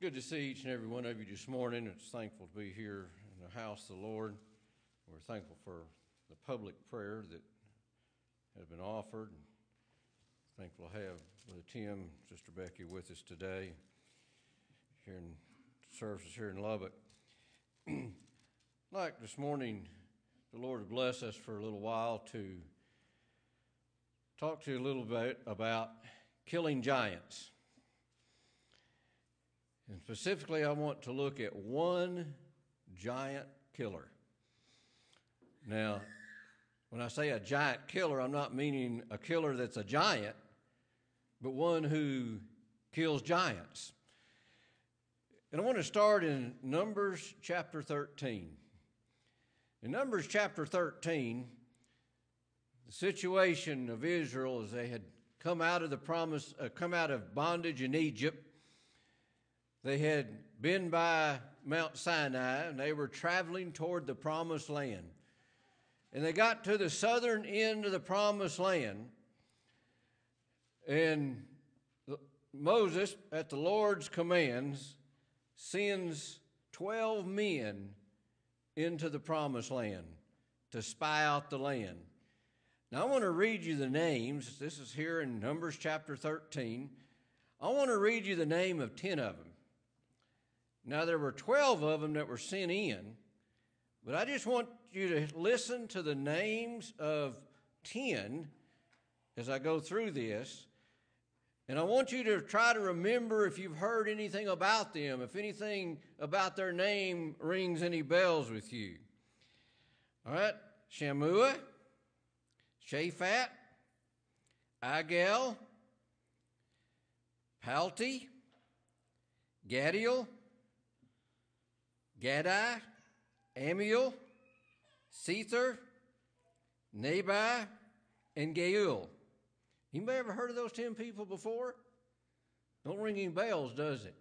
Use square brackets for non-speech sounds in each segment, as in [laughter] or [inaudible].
Good to see each and every one of you this morning. It's thankful to be here in the house of the Lord. We're thankful for the public prayer that has been offered. Thankful to have Brother Tim, Sister Becky with us today here in services here in Lubbock. [clears throat] like this morning, the Lord bless us for a little while to talk to you a little bit about killing giants. And specifically, I want to look at one giant killer. Now, when I say a giant killer, I'm not meaning a killer that's a giant, but one who kills giants. And I want to start in Numbers chapter 13. In Numbers chapter 13, the situation of Israel as they had come out of the promise, uh, come out of bondage in Egypt, they had been by Mount Sinai and they were traveling toward the promised land. And they got to the southern end of the promised land. And Moses, at the Lord's commands, sends 12 men into the promised land to spy out the land. Now, I want to read you the names. This is here in Numbers chapter 13. I want to read you the name of 10 of them. Now, there were 12 of them that were sent in, but I just want you to listen to the names of 10 as I go through this. And I want you to try to remember if you've heard anything about them, if anything about their name rings any bells with you. All right, Shammua, Shaphat, Agel, Palti, Gaddiel, Gadai, Ammiel, Sethur, Nabai, and Geuel. Anybody ever heard of those 10 people before? Don't ring any bells, does it?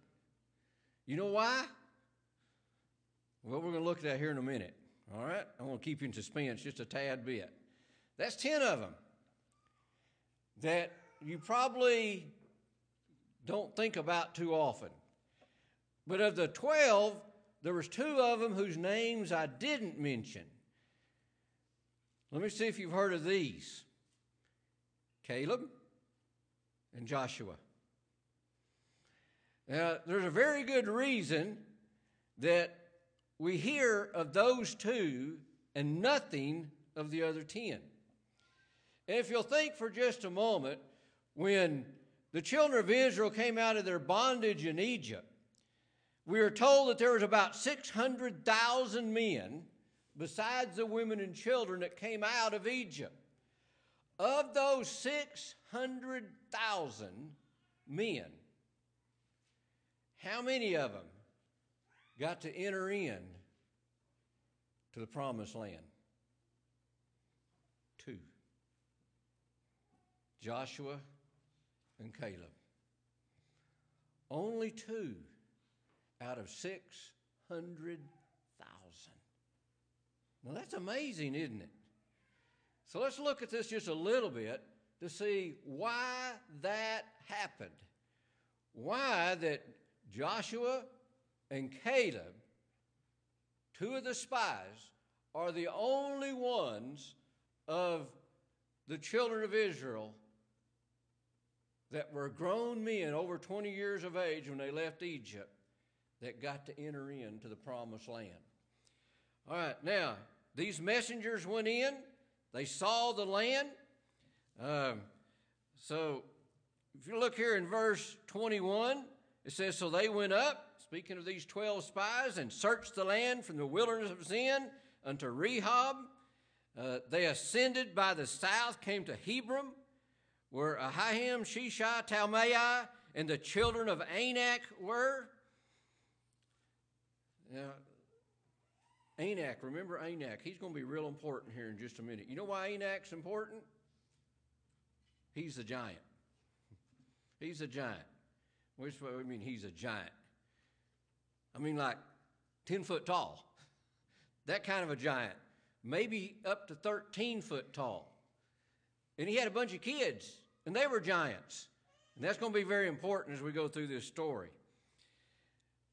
You know why? Well, we're going to look at that here in a minute. All right? I want to keep you in suspense just a tad bit. That's 10 of them that you probably don't think about too often. But of the 12, there was two of them whose names I didn't mention. Let me see if you've heard of these. Caleb and Joshua. Now, there's a very good reason that we hear of those two and nothing of the other ten. And if you'll think for just a moment, when the children of Israel came out of their bondage in Egypt, we are told that there was about 600,000 men, besides the women and children, that came out of Egypt. Of those 600,000 men, how many of them got to enter in to the promised land? Two Joshua and Caleb. Only two out of 600,000. Now that's amazing, isn't it? So let's look at this just a little bit to see why that happened. Why that Joshua and Caleb, two of the spies, are the only ones of the children of Israel that were grown men over 20 years of age when they left Egypt that got to enter into the promised land. All right, now, these messengers went in they saw the land. Um, so if you look here in verse 21, it says, So they went up, speaking of these 12 spies, and searched the land from the wilderness of Zin unto Rehob. Uh, they ascended by the south, came to Hebron, where Ahiman, Sheshai, Talmai, and the children of Anak were. Now, Anak, remember Anak. He's going to be real important here in just a minute. You know why Anak's important? He's a giant. He's a giant. Which we mean he's a giant? I mean like 10 foot tall. That kind of a giant. Maybe up to 13 foot tall. And he had a bunch of kids, and they were giants. And that's going to be very important as we go through this story.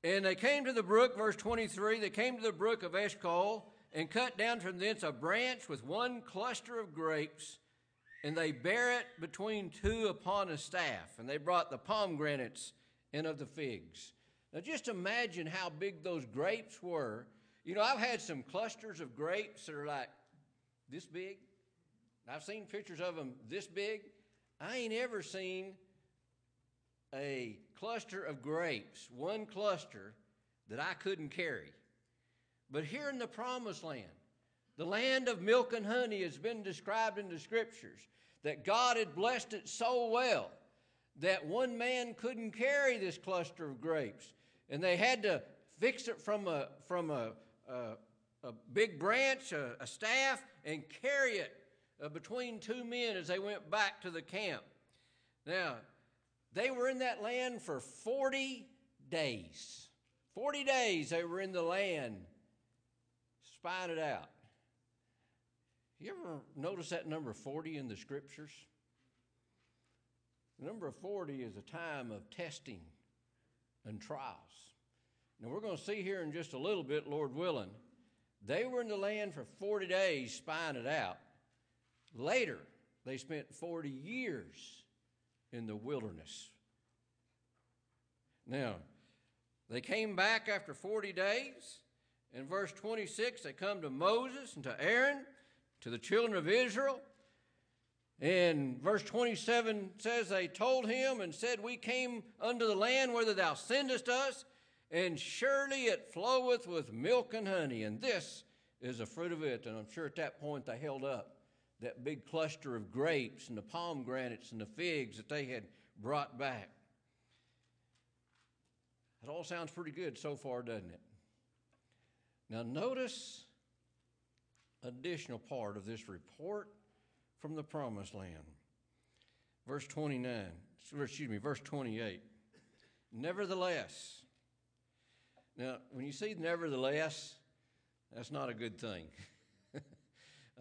And they came to the brook, verse 23, they came to the brook of Eshcol and cut down from thence a branch with one cluster of grapes, and they bare it between two upon a staff. And they brought the pomegranates and of the figs. Now just imagine how big those grapes were. You know, I've had some clusters of grapes that are like this big. I've seen pictures of them this big. I ain't ever seen a cluster of grapes, one cluster that I couldn't carry. But here in the promised land, the land of milk and honey has been described in the scriptures that God had blessed it so well that one man couldn't carry this cluster of grapes. And they had to fix it from a, from a, a, a big branch, a, a, staff, and carry it uh, between two men as they went back to the camp. Now, they were in that land for 40 days. 40 days they were in the land spying it out. You ever notice that number 40 in the scriptures? The number 40 is a time of testing and trials. Now, we're going to see here in just a little bit, Lord willing, they were in the land for 40 days spying it out. Later, they spent 40 years in the wilderness. Now, they came back after 40 days. In verse 26, they come to Moses and to Aaron, to the children of Israel. And verse 27 says, They told him and said, We came unto the land whither thou sendest us, and surely it floweth with milk and honey, and this is the fruit of it. And I'm sure at that point they held up that big cluster of grapes and the pomegranates and the figs that they had brought back. It all sounds pretty good so far, doesn't it? Now, notice additional part of this report from the promised land. Verse 29, excuse me, verse 28. Nevertheless, now, when you see nevertheless, that's not a good thing. [laughs]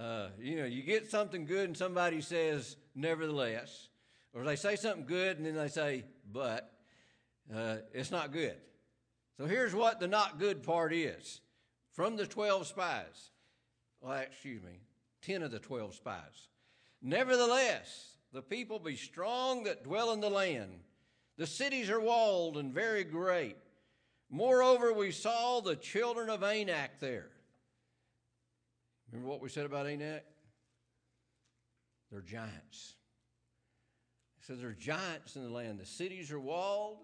Uh, you know, you get something good and somebody says, nevertheless, or they say something good and then they say, but, uh, it's not good. So here's what the not good part is from the 12 spies. Well, excuse me, 10 of the 12 spies. Nevertheless, the people be strong that dwell in the land. The cities are walled and very great. Moreover, we saw the children of Anak there. Remember what we said about Anak? They're giants. It says there's giants in the land. The cities are walled.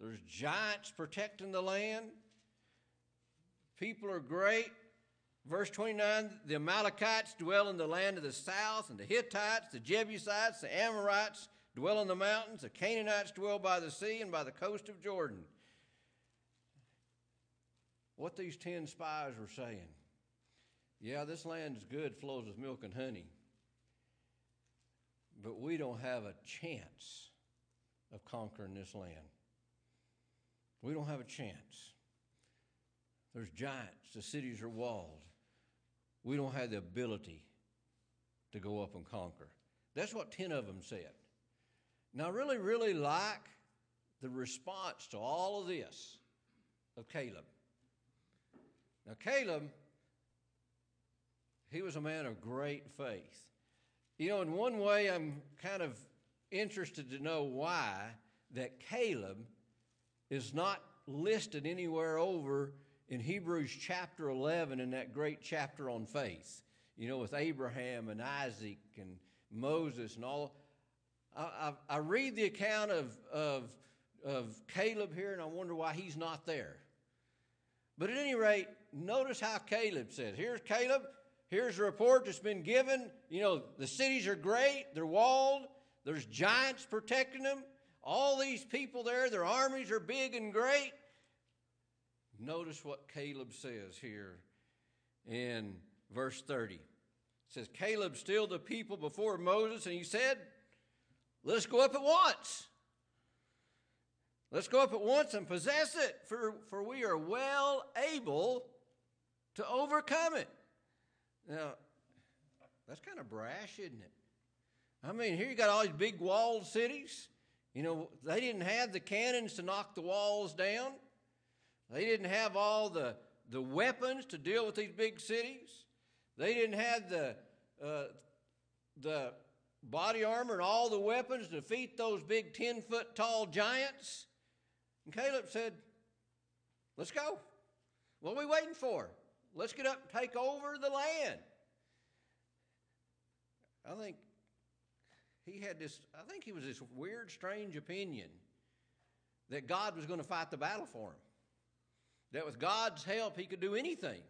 There's giants protecting the land. People are great. Verse 29 the Amalekites dwell in the land of the south, and the Hittites, the Jebusites, the Amorites dwell in the mountains, the Canaanites dwell by the sea and by the coast of Jordan. What these 10 spies were saying yeah, this land is good, flows with milk and honey, but we don't have a chance of conquering this land. We don't have a chance. There's giants, the cities are walled. We don't have the ability to go up and conquer. That's what 10 of them said. Now, I really, really like the response to all of this of Caleb. Now, Caleb he was a man of great faith. You know, in one way, I'm kind of interested to know why that Caleb is not listed anywhere over in Hebrews chapter 11 in that great chapter on faith. You know, with Abraham and Isaac and Moses and all. I, I, I read the account of, of, of Caleb here and I wonder why he's not there. But at any rate, notice how Caleb says. Here's Caleb. Here's a report that's been given. You know, the cities are great, they're walled, there's giants protecting them. All these people there, their armies are big and great. Notice what Caleb says here in verse 30. It says, Caleb stilled the people before Moses, and he said, Let's go up at once. Let's go up at once and possess it, for, for we are well able to overcome it. Now, that's kind of brash, isn't it? I mean, here you got all these big walled cities. You know, they didn't have the cannons to knock the walls down. They didn't have all the, the weapons to deal with these big cities. They didn't have the, uh, the body armor and all the weapons to defeat those big 10 foot tall giants. And Caleb said, Let's go. What are we waiting for? Let's get up and take over the land. I think he had this, I think he was this weird, strange opinion that God was going to fight the battle for him. That with God's help, he could do anything.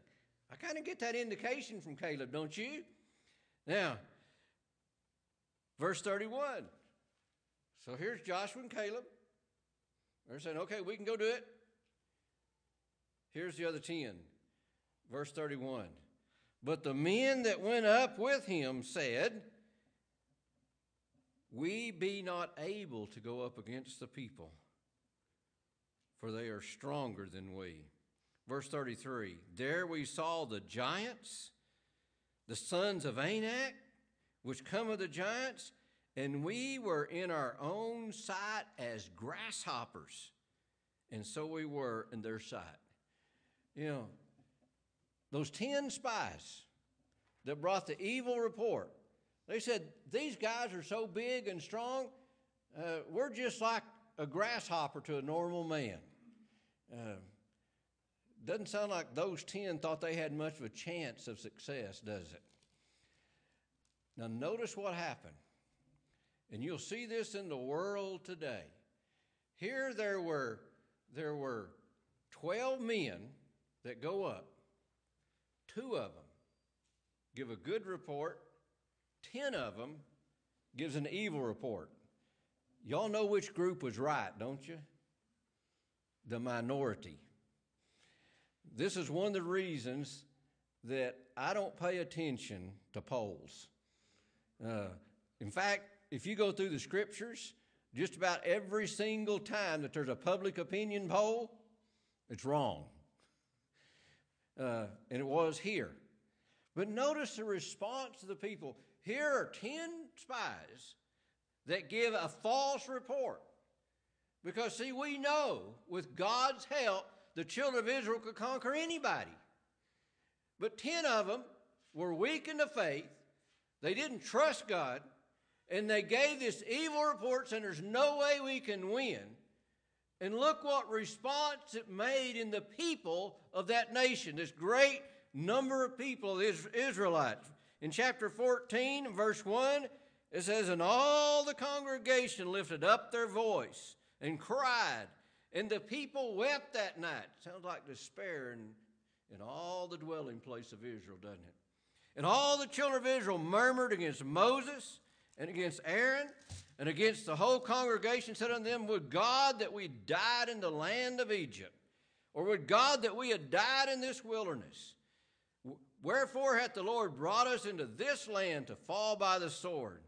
I kind of get that indication from Caleb, don't you? Now, verse 31. So here's Joshua and Caleb. They're saying, okay, we can go do it. Here's the other 10. Verse 31. But the men that went up with him said, We be not able to go up against the people, for they are stronger than we. Verse 33 There we saw the giants, the sons of Anak, which come of the giants, and we were in our own sight as grasshoppers, and so we were in their sight. You know, those 10 spies that brought the evil report, they said, These guys are so big and strong, uh, we're just like a grasshopper to a normal man. Uh, doesn't sound like those 10 thought they had much of a chance of success, does it? Now, notice what happened. And you'll see this in the world today. Here there were, there were 12 men that go up. Two of them give a good report, 10 of them gives an evil report. Y'all know which group was right, don't you? The minority. This is one of the reasons that I don't pay attention to polls. Uh, in fact, if you go through the scriptures, just about every single time that there's a public opinion poll, it's wrong. Uh, and it was here. But notice the response of the people. Here are 10 spies that give a false report. Because, see, we know with God's help, the children of Israel could conquer anybody. But 10 of them were weak in the faith, they didn't trust God, and they gave this evil report saying there's no way we can win. And look what response it made in the people of that nation, this great number of people, Israelites. In chapter 14, verse 1, it says, And all the congregation lifted up their voice and cried, and the people wept that night. Sounds like despair in, in all the dwelling place of Israel, doesn't it? And all the children of Israel murmured against Moses and against Aaron and against the whole congregation, said unto them, Would God that we died in the land of Egypt, or would God that we had died in this wilderness? Wherefore hath the Lord brought us into this land to fall by the sword,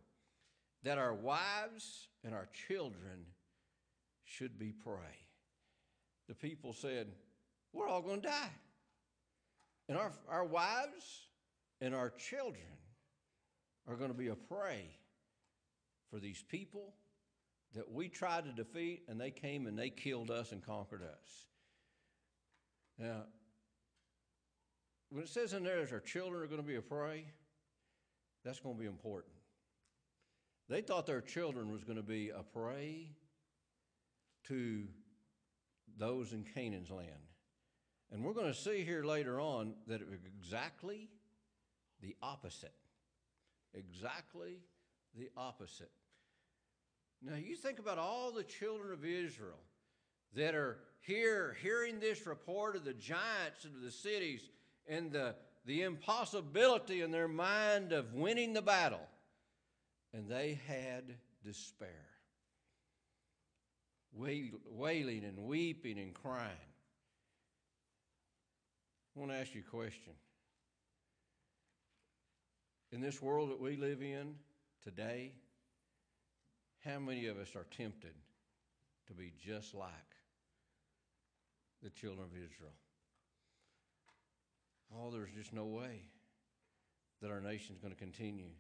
that our wives and our children should be prey? The people said, We're all going to die. And our, our wives and our children are going to be a prey for these people that we tried to defeat, and they came and they killed us and conquered us. Now, when it says in there that our children are going to be a prey, that's going to be important. They thought their children was going to be a prey to those in Canaan's land. And we're going to see here later on that it was exactly the opposite. Exactly the opposite. Now, you think about all the children of Israel that are here hearing this report of the giants of the cities and the, the impossibility in their mind of winning the battle. And they had despair, wailing and weeping and crying. I want to ask you a question. In this world that we live in today, how many of us are tempted to be just like the children of Israel? Oh, there's just no way that our nation's going to continue.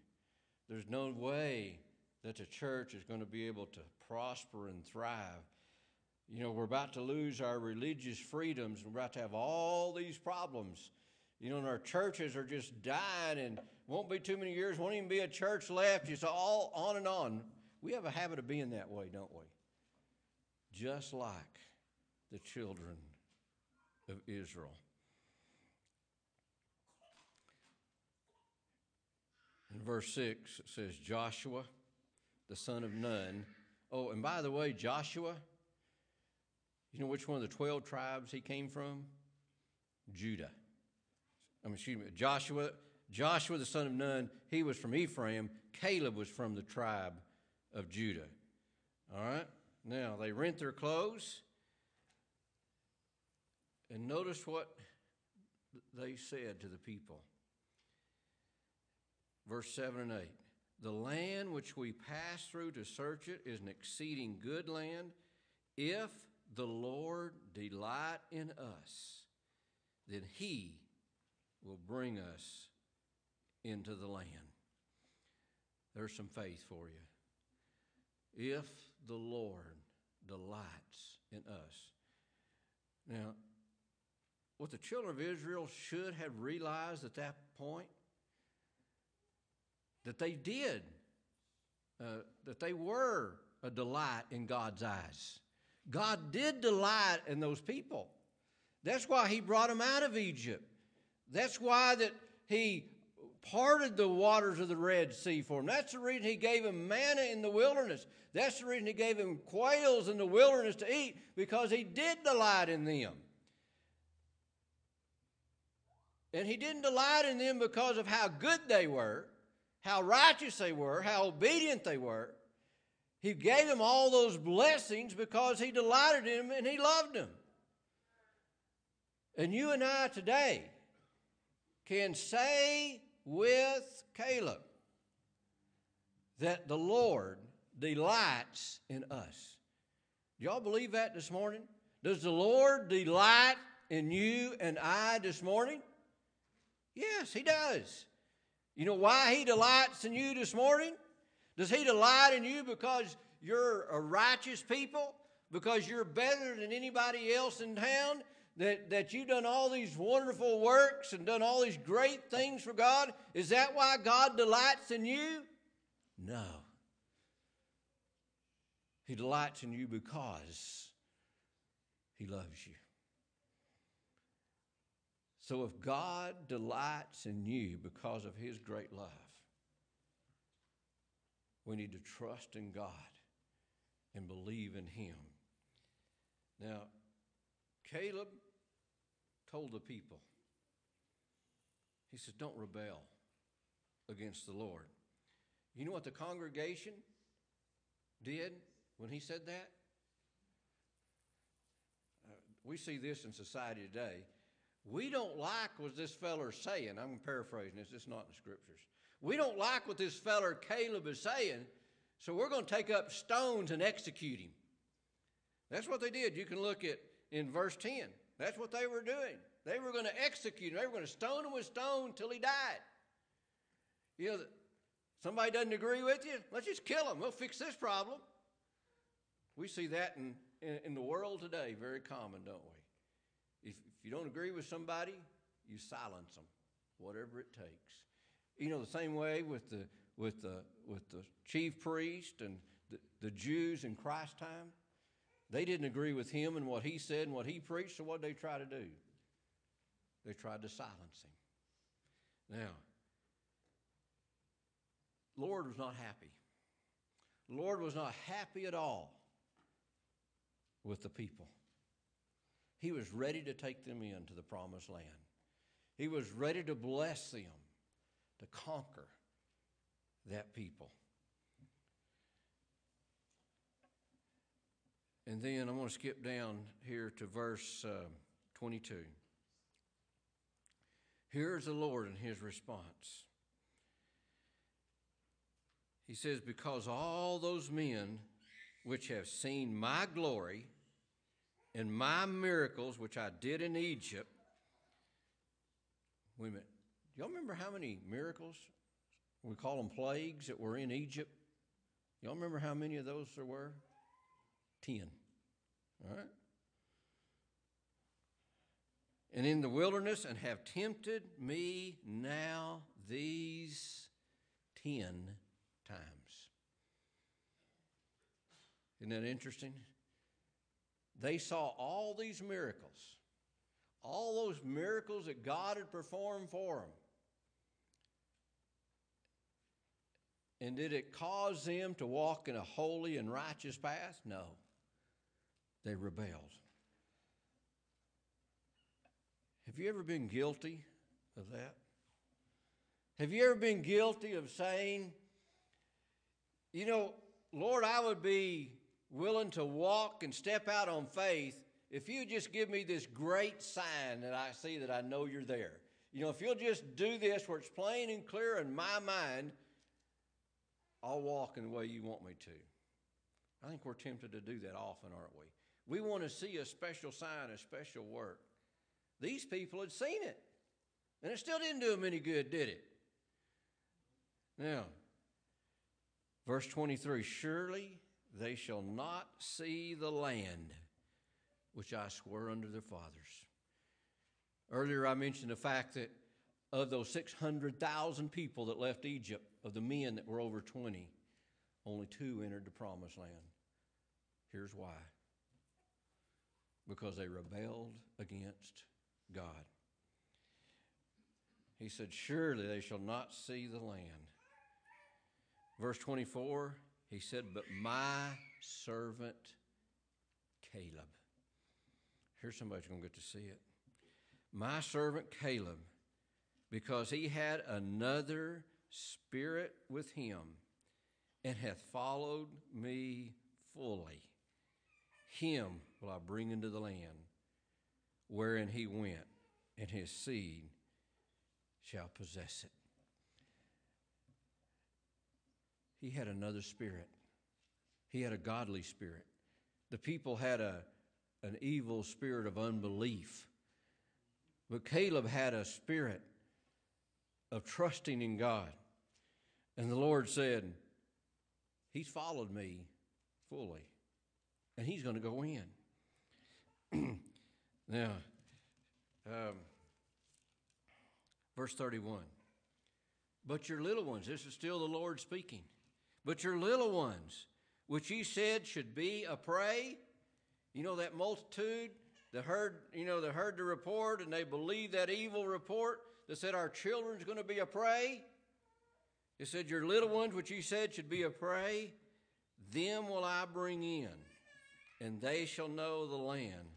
There's no way that the church is going to be able to prosper and thrive. You know, we're about to lose our religious freedoms. We're about to have all these problems. You know, and our churches are just dying, and won't be too many years, won't even be a church left. It's all on and on. We have a habit of being that way, don't we? Just like the children of Israel. In verse 6, it says, Joshua, the son of Nun. Oh, and by the way, Joshua, you know which one of the 12 tribes he came from? Judah. I mean, excuse me, Joshua, Joshua the son of Nun, he was from Ephraim. Caleb was from the tribe of Judah. All right? Now, they rent their clothes. And notice what they said to the people. Verse 7 and 8. The land which we pass through to search it is an exceeding good land. If the Lord delight in us, then he will bring us into the land. There's some faith for you. If the Lord delights in us. Now, what the children of Israel should have realized at that point that they did, uh, that they were a delight in God's eyes. God did delight in those people. That's why He brought them out of Egypt. That's why that He parted the waters of the Red Sea for him. That's the reason He gave him manna in the wilderness. That's the reason He gave him quails in the wilderness to eat because He did delight in them. And He didn't delight in them because of how good they were how righteous they were, how obedient they were. He gave them all those blessings because He delighted in them and He loved them. And you and I today can say with Caleb that the Lord delights in us. Do y'all believe that this morning? Does the Lord delight in you and I this morning? Yes, He does. You know why He delights in you this morning? Does He delight in you because you're a righteous people? Because you're better than anybody else in town? That, that you've done all these wonderful works and done all these great things for God? Is that why God delights in you? No. He delights in you because He loves you. So if God delights in you because of his great love, we need to trust in God and believe in him. Now, Caleb told the people, he says, Don't rebel against the Lord. You know what the congregation did when he said that? Uh, we see this in society today. We don't like what this feller is saying. I'm paraphrasing this, it's not in the scriptures. We don't like what this feller Caleb is saying, so we're going to take up stones and execute him. That's what they did. You can look at in verse 10. That's what they were doing. They were going to execute him. They were going to stone him with stone till he died. You know, somebody doesn't agree with you, let's just kill him. We'll fix this problem. We see that in, in, in the world today, very common, don't we? If, if you don't agree with somebody, you silence them, whatever it takes. You know, the same way with the, with the, with the chief priest and the, the Jews in Christ's time. They didn't agree with him and what he said and what he preached, so what did they try to do? They tried to silence him. Now, Lord was not happy. Lord was not happy at all with the people. He was ready to take them into the promised land. He was ready to bless them, to conquer that people. And then I'm going to skip down here to verse uh, 22. Here's the Lord in his response. He says, Because all those men which have seen my glory and my miracles, which I did in Egypt. Wait a minute. Do y'all remember how many miracles? We call them plagues that were in Egypt Y'all remember how many of those there were? Ten. And in the wilderness, and have tempted me now these ten times. Isn't that interesting? They saw all these miracles, all those miracles that God had performed for them. And did it cause them to walk in a holy and righteous path? No. They rebelled. Have you ever been guilty of that? Have you ever been guilty of saying, you know, Lord, I would be willing to walk and step out on faith if you just give me this great sign that I see that I know you're there. You know, if you'll just do this where it's plain and clear in my mind, I'll walk in the way you want me to. I think we're tempted to do that often, aren't we? We want to see a special sign, a special work. These people had seen it, and it still didn't do them any good, did it? Now, verse 23 Surely they shall not see the land which I swore unto their fathers. Earlier, I mentioned the fact that of those 600,000 people that left Egypt, of the men that were over 20, only two entered the promised land. Here's why because they rebelled against God. He said, Surely they shall not see the land. Verse 24 he said, But my servant Caleb. Here's somebody who's going to get to see it. My servant Caleb, because he had another spirit with him and hath followed me fully, him I bring into the land wherein he went, and his seed shall possess it. he had another spirit. He had a godly spirit. The people had a, an evil spirit of unbelief. But Caleb had a spirit of trusting in God. And the Lord said, He's followed me fully, and He's going to go in. Now, um, verse 31. But your little ones, this is still the Lord speaking. But your little ones, which ye said should be a prey, you know that multitude that heard, you know, that heard the report and they believed that evil report that said our children's going to be a prey. It said, Your little ones, which ye said should be a prey, them will I bring in, and they shall know the land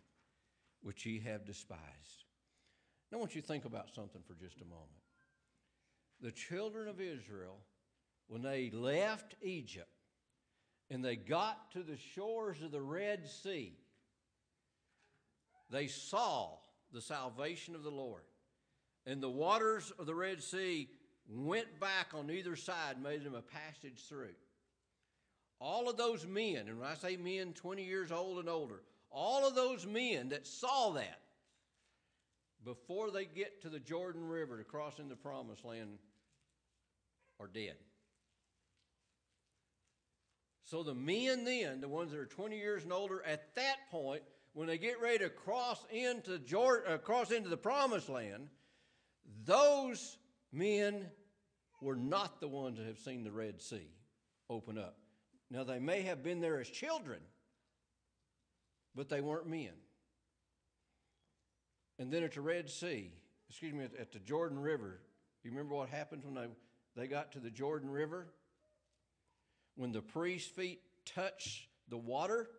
which ye have despised. Now, I want you to think about something for just a moment. The children of Israel when they left Egypt and they got to the shores of the Red Sea, they saw the salvation of the Lord. And the waters of the Red Sea went back on either side, made them a passage through. All of those men, and when I say men 20 years old and older, all of those men that saw that before they get to the Jordan River to cross into the promised land are dead. So the men then, the ones that are 20 years and older, at that point, when they get ready to cross into Jordan, uh, cross into the promised land, those men were not the ones that have seen the Red Sea open up. Now they may have been there as children, but they weren't men. And then at the Red Sea, excuse me, at the Jordan River, you remember what happened when they, they got to the Jordan River? when the priest's feet touched the water,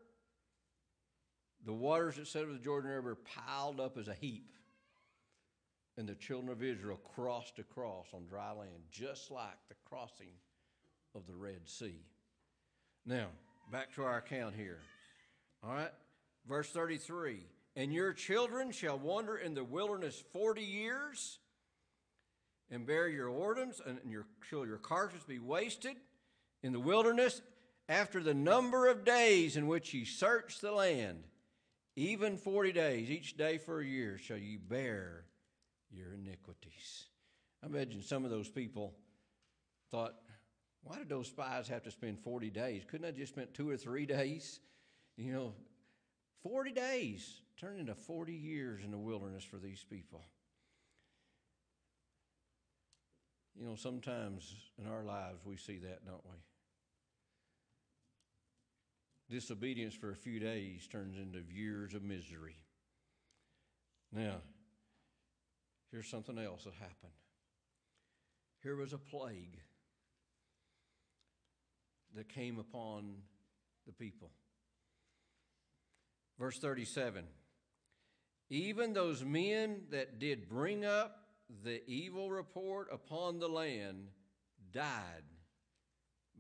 the waters that set of the Jordan River piled up as a heap. And the children of Israel crossed across on dry land, just like the crossing of the Red Sea. Now, back to our account here. All right, verse 33 And your children shall wander in the wilderness 40 years and bear your ordinance, and your, shall your carcass be wasted in the wilderness after the number of days in which ye search the land, even forty days, each day for a year, shall ye bear your iniquities. I imagine some of those people thought, Why did those spies have to spend 40 days? Couldn't they just spent two or three [laughs] days? You know, 40 days turned into 40 years in the wilderness for these people. You know, sometimes in our lives we see that, don't we? Disobedience for a few days turns into years of misery. Now, here's something else that happened. Here was a plague that came upon the people. Verse 37 Even those men that did bring up the evil report upon the land died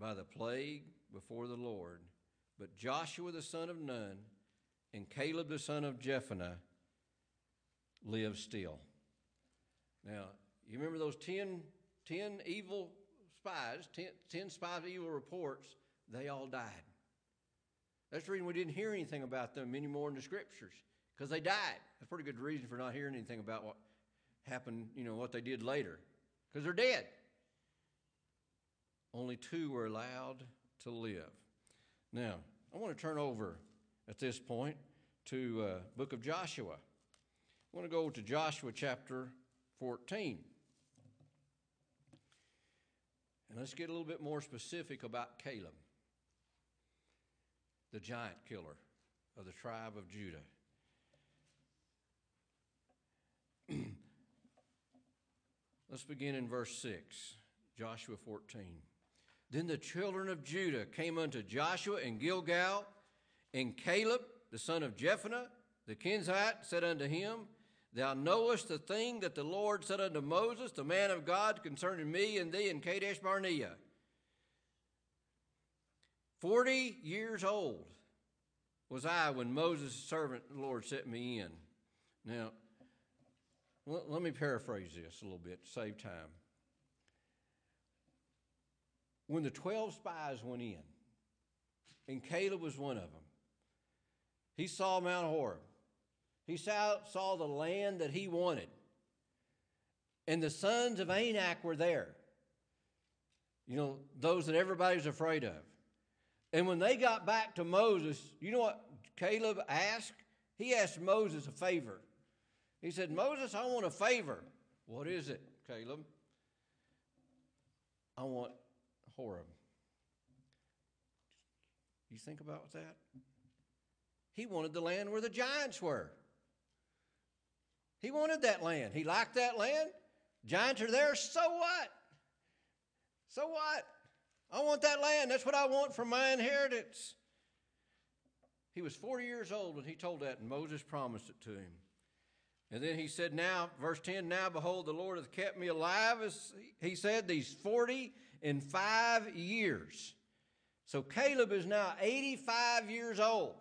by the plague before the Lord. But Joshua the son of Nun and Caleb the son of Jephunneh live still. Now, you remember those 10, 10 evil spies, 10, 10 spies evil reports, they all died. That's the reason we didn't hear anything about them anymore in the scriptures, because they died. That's a pretty good reason for not hearing anything about what happened, you know, what they did later, because they're dead. Only two were allowed to live. Now, I want to turn over at this point to uh, book of Joshua. I want to go to Joshua chapter 14. And let's get a little bit more specific about Caleb, the giant killer of the tribe of Judah. [clears throat] let's begin in verse 6, Joshua 14. Then the children of Judah came unto Joshua in Gilgal, and Caleb, the son of Jephunneh, the Kenizzite, said unto him, Thou knowest the thing that the Lord said unto Moses, the man of God, concerning me and thee in Kadesh Barnea. Forty years old was I when Moses' servant, the Lord, set me in. Now, let me paraphrase this a little bit to save time. When the 12 spies went in, and Caleb was one of them, he saw Mount Horeb. He saw, saw the land that he wanted. And the sons of Anak were there. You know, those that everybody's afraid of. And when they got back to Moses, you know what Caleb asked? He asked Moses a favor. He said, Moses, I want a favor. What is it, Caleb? I want Horeb. You think about that? He wanted the land where the giants were. He wanted that land. He liked that land. Giants are there, so what? So what? I want that land. That's what I want for my inheritance. He was 40 years old when he told that, and Moses promised it to him. And then he said, Now, verse 10, now behold, the Lord hath kept me alive, as he said, these 40 and five years. So Caleb is now 85 years old.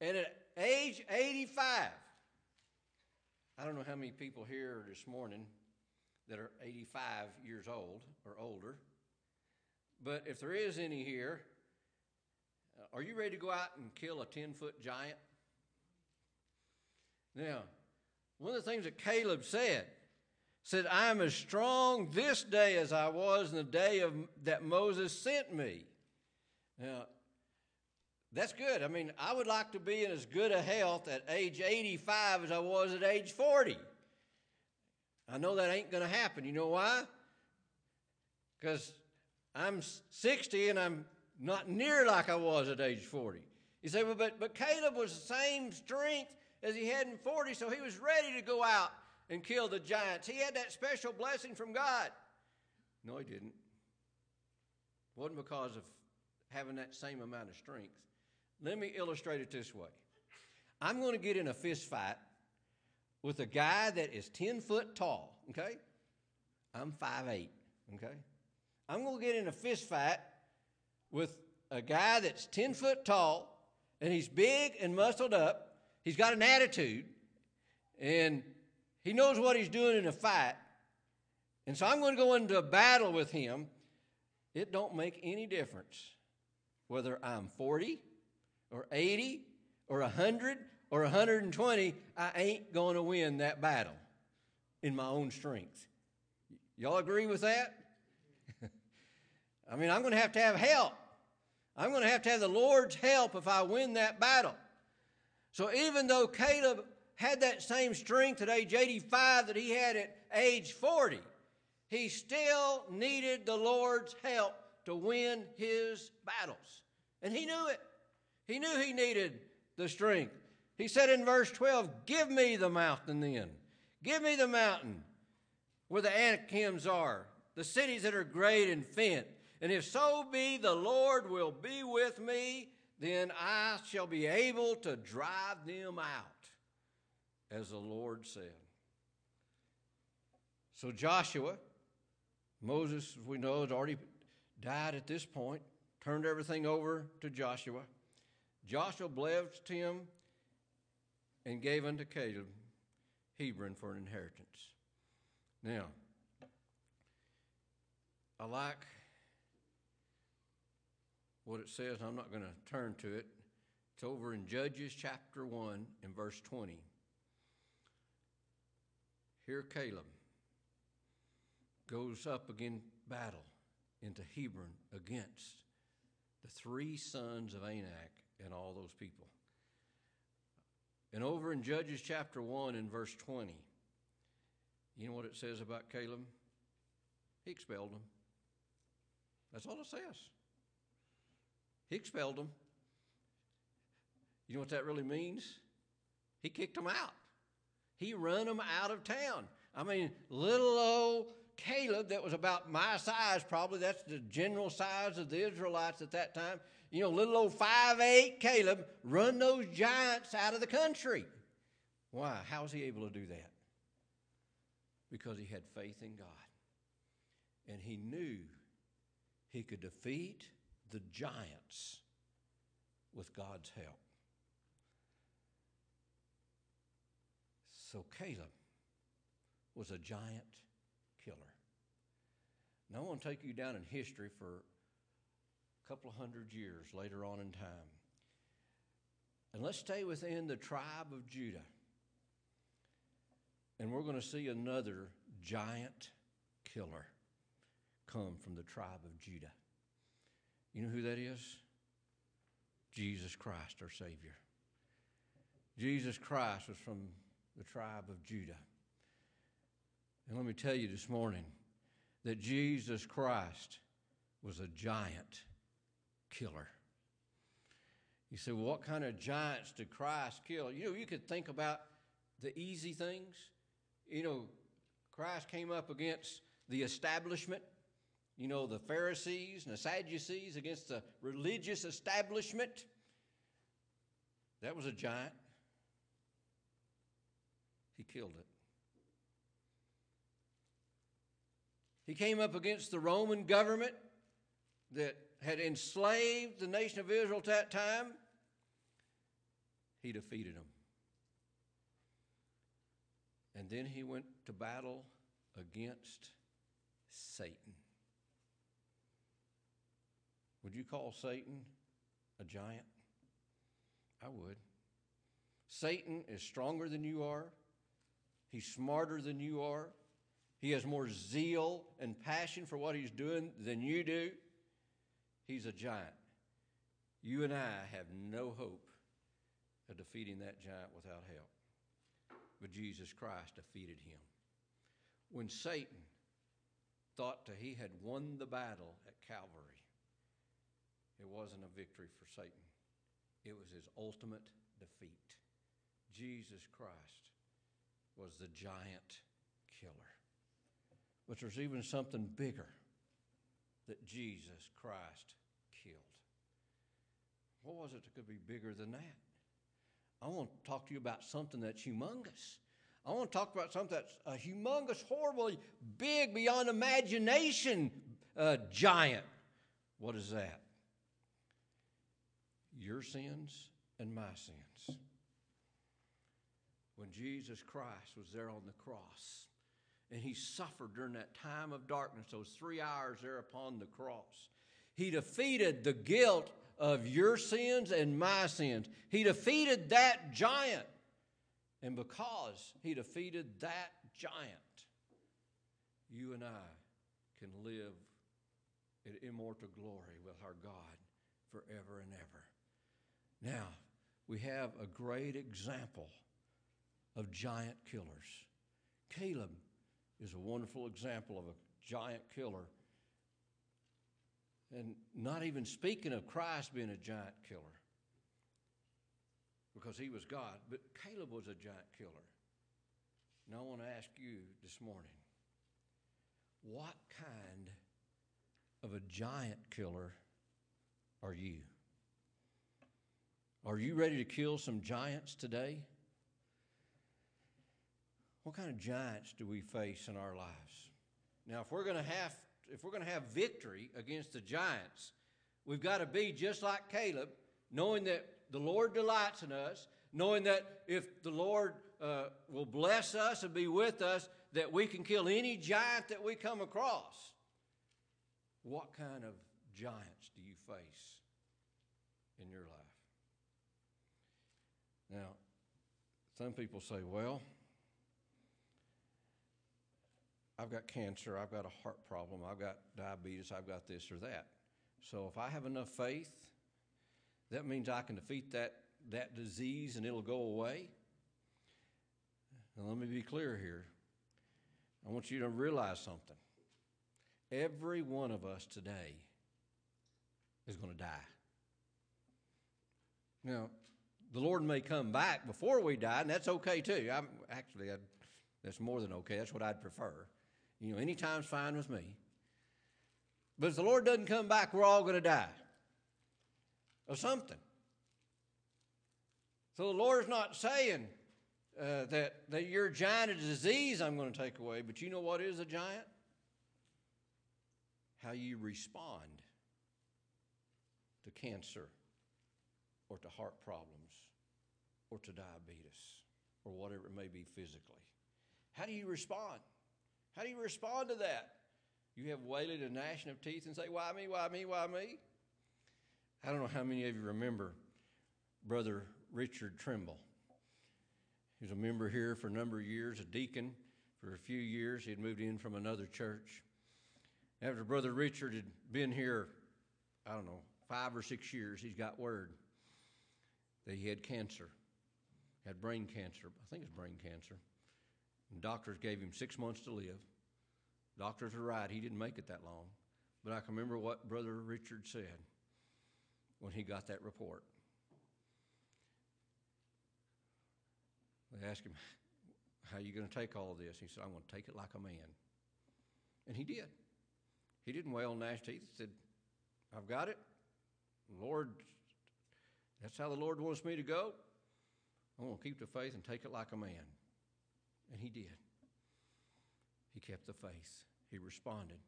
And at age 85, I don't know how many people here this morning that are 85 years old or older, but if there is any here, uh, are you ready to go out and kill a 10 foot giant? Now, one of the things that Caleb said, said, I am as strong this day as I was in the day of, that Moses sent me. Now, that's good. I mean, I would like to be in as good a health at age 85 as I was at age 40. I know that ain't going to happen. You know why? Because I'm 60 and I'm not near like I was at age 40. You say, well, but, but Caleb was the same strength as he had in 40, so he was ready to go out and kill the giants. He had that special blessing from God. No, he didn't. It wasn't because of having that same amount of strength. Let me illustrate it this way I'm going to get in a fist fight with a guy that is 10 foot tall, okay? I'm 5'8, okay? I'm going to get in a fist fight with a guy that's 10 foot tall and he's big and muscled up. He's got an attitude and he knows what he's doing in a fight. And so I'm going to go into a battle with him. It don't make any difference whether I'm 40 or 80 or 100 or 120, I ain't going to win that battle in my own strength. Y'all agree with that? [laughs] I mean, I'm going to have to have help. I'm going to have to have the Lord's help if I win that battle. So even though Caleb had that same strength at age 85 that he had at age 40, he still needed the Lord's help to win his battles. And he knew it. He knew he needed the strength. He said in verse 12, Give me the mountain then. Give me the mountain where the Anakims are, the cities that are great and fenced. And if so be the Lord will be with me, then I shall be able to drive them out, as the Lord said. So Joshua, Moses, we know, had already died at this point, turned everything over to Joshua. Joshua blessed him and gave unto Caleb Hebron for an inheritance. Now, I like what it says. I'm not going to turn to it. It's over in Judges chapter 1 and verse 20. Here Caleb goes up again battle into Hebron against the three sons of Anak and all those people. And over in Judges chapter 1 and verse 20, you know what it says about Caleb? He expelled them. That's all it says. He expelled them. You know what that really means? He kicked them out. He run them out of town. I mean, little old Caleb, that was about my size, probably that's the general size of the Israelites at that time. You know, little old five eight Caleb run those giants out of the country. Why? How was he able to do that? Because he had faith in God. And he knew he could defeat the giants with God's help. So Caleb was a giant killer. Now I want to take you down in history for a couple of hundred years later on in time. And let's stay within the tribe of Judah. And we're going to see another giant killer come from the tribe of Judah. You know who that is? Jesus Christ, our Savior. Jesus Christ was from the tribe of Judah. And let me tell you this morning that Jesus Christ was a giant killer. You say, well, what kind of giants did Christ kill? You know, you could think about the easy things. You know, Christ came up against the establishment you know, the Pharisees and the Sadducees against the religious establishment. That was a giant. He killed it. He came up against the Roman government that had enslaved the nation of Israel at that time. He defeated them. And then he went to battle against Satan. Would you call Satan a giant? I would. Satan is stronger than you are. He's smarter than you are. He has more zeal and passion for what he's doing than you do. He's a giant. You and I have no hope of defeating that giant without help. But Jesus Christ defeated him. When Satan thought that he had won the battle at Calvary, it wasn't a victory for Satan, it was his ultimate defeat. Jesus Christ was the giant killer. But there's even something bigger that Jesus Christ killed. What was it that could be bigger than that? I want to talk to you about something that's humongous. I want to talk about something that's a humongous, horribly big, beyond imagination uh, giant. What is that? Your sins and my sins. When Jesus Christ was there on the cross and he suffered during that time of darkness, those three hours there upon the cross, he defeated the guilt of your sins and my sins. He defeated that giant. And because he defeated that giant, you and I can live in immortal glory with our God forever and ever. Now, we have a great example of giant killers. Caleb is a wonderful example of a giant killer. And not even speaking of Christ being a giant killer, because he was God, but Caleb was a giant killer. Now I want to ask you this morning what kind of a giant killer are you? Are you ready to kill some giants today? What kind of giants do we face in our lives? Now, if we're going to have if we're going to have victory against the giants, we've got to be just like Caleb, knowing that the Lord delights in us, knowing that if the Lord uh, will bless us and be with us, that we can kill any giant that we come across. What kind of giants do you face in your life? Now, some people say, well, I've got cancer, I've got a heart problem, I've got diabetes, I've got this or that. So if I have enough faith, that means I can defeat that, that disease and it'll go away. Now, let me be clear here. I want you to realize something. Every one of us today is going to die. Now, the Lord may come back before we die, and that's okay too. I'm, actually, I'd, that's more than okay. That's what I'd prefer. You know, anytime's fine with me. But if the Lord doesn't come back, we're all going to die of something. So the Lord's not saying uh, that, that your giant of disease I'm going to take away, but you know what is a giant? How you respond to cancer or to heart problems or to diabetes or whatever it may be physically. How do you respond? How do you respond to that? You have wailing and gnashing of teeth and say, Why me, why me, why me? I don't know how many of you remember Brother Richard Trimble. He was a member here for a number of years, a deacon for a few years. He had moved in from another church. After Brother Richard had been here, I don't know, five or six years, he's got word that he had cancer, had brain cancer. I think it's brain cancer. And doctors gave him six months to live. Doctors are right, he didn't make it that long. But I can remember what Brother Richard said when he got that report. They asked him, How are you going to take all of this? He said, I'm going to take it like a man. And he did. He didn't wail and gnash teeth. He said, I've got it. Lord, that's how the Lord wants me to go. I'm going to keep the faith and take it like a man. And he did. He kept the faith. He responded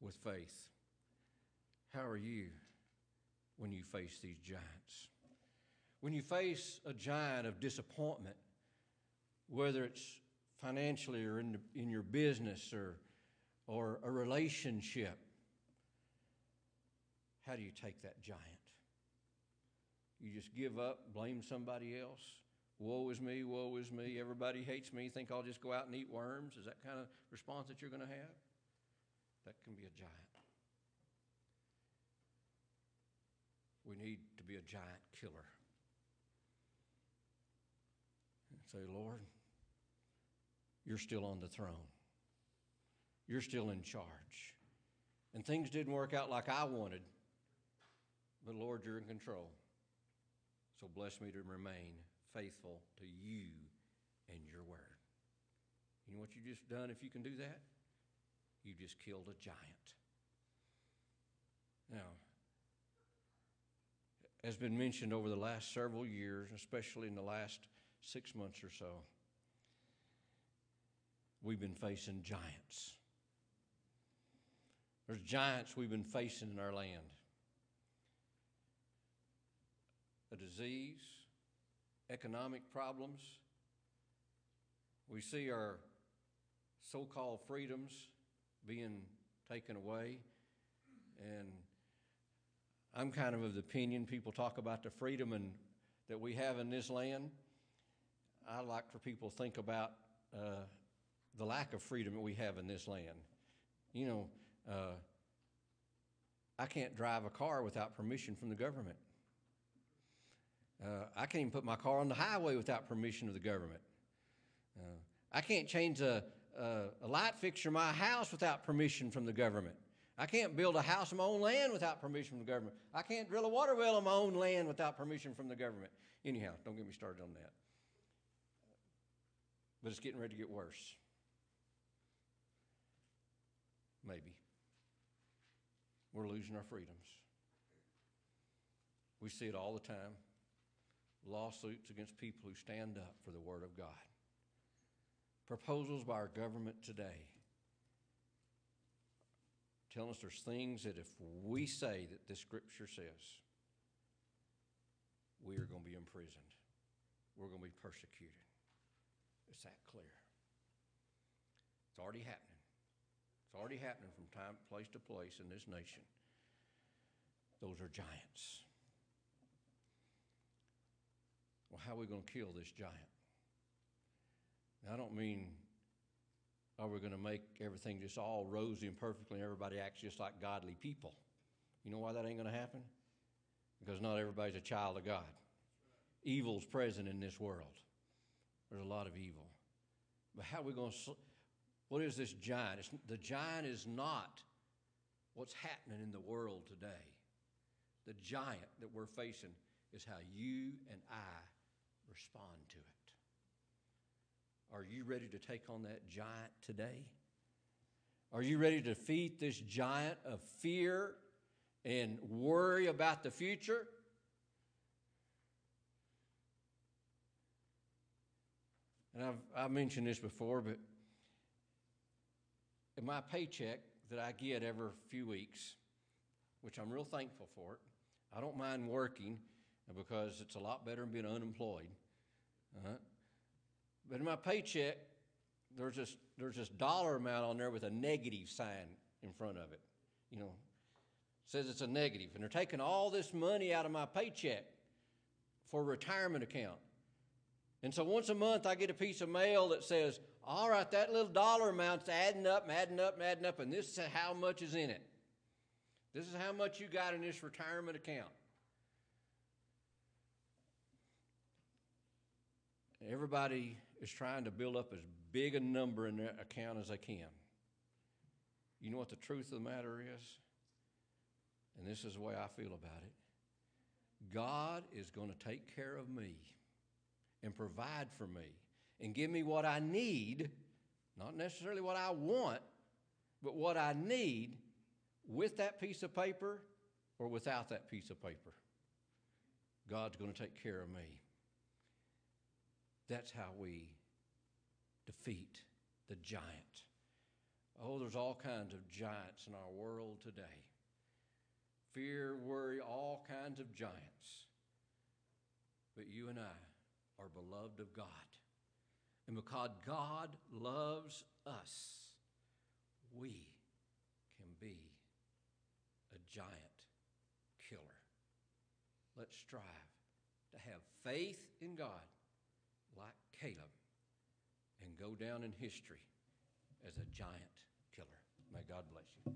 with faith. How are you when you face these giants? When you face a giant of disappointment, whether it's financially or in, the, in your business or, or a relationship, how do you take that giant? You just give up, blame somebody else? Woe is me, woe is me, everybody hates me, think I'll just go out and eat worms? Is that kind of response that you're going to have? That can be a giant. We need to be a giant killer. And say, Lord, you're still on the throne. You're still in charge. And things didn't work out like I wanted, but Lord, you're in control. So bless me to remain faithful to you and your word. You know what you just done if you can do that? You just killed a giant. Now, has been mentioned over the last several years, especially in the last six months or so, we've been facing giants. There's giants we've been facing in our land a disease, economic problems. We see our so called freedoms being taken away. And I'm kind of of the opinion people talk about the freedom and, that we have in this land. I like for people to think about uh, the lack of freedom that we have in this land. You know, uh, I can't drive a car without permission from the government. Uh, I can't even put my car on the highway without permission of the government. Uh, I can't change a, a, a light fixture in my house without permission from the government. I can't build a house on my own land without permission from the government. I can't drill a water well on my own land without permission from the government. Anyhow, don't get me started on that. But it's getting ready to get worse. Maybe. We're losing our freedoms. We see it all the time lawsuits against people who stand up for the Word of God. Proposals by our government today telling us there's things that if we say that this Scripture says, we are going to be imprisoned, we're going to be persecuted. It's that clear. It's already happening. It's already happening from time, place to place in this nation. Those are giants. Well, how are we going to kill this giant? Now, I don't mean are we going to make everything just all rosy and perfectly and everybody acts just like godly people. You know why that ain't going to happen? Because not everybody's a child of God. Evil's present in this world. There's a lot of evil. But how are we going to sl- what is this giant? It's, the giant is not what's happening in the world today. The giant that we're facing is how you and I respond to it. Are you ready to take on that giant today? Are you ready to defeat this giant of fear and worry about the future? And I've, I've mentioned this before, but in my paycheck that I get every few weeks, which I'm real thankful for it, I don't mind working because it's a lot better than being unemployed. Uh, but in my paycheck, there's this, there's this dollar amount on there with a negative sign in front of it. You know, says it's a negative. And they're taking all this money out of my paycheck for a retirement account. And so once a month, I get a piece of mail that says, all right, that little dollar amount's adding up adding up adding up, and this is how much is in it. This is how much you got in this retirement account. Everybody is trying to build up as big a number in their account as they can. You know what the truth of the matter is? And this is the way I feel about it. God is going to take care of me and provide for me and give me what I need, not necessarily what I want, but what I need with that piece of paper or without that piece of paper. God's going to take care of me. That's how we defeat the giant. Oh, there's all kinds of giants in our world today. Fear, worry, all kinds of giants. But you and I are beloved of God. And because God loves us, we can be a giant killer. Let's strive to have faith in God Caleb and go down in history as a giant killer. May God bless you.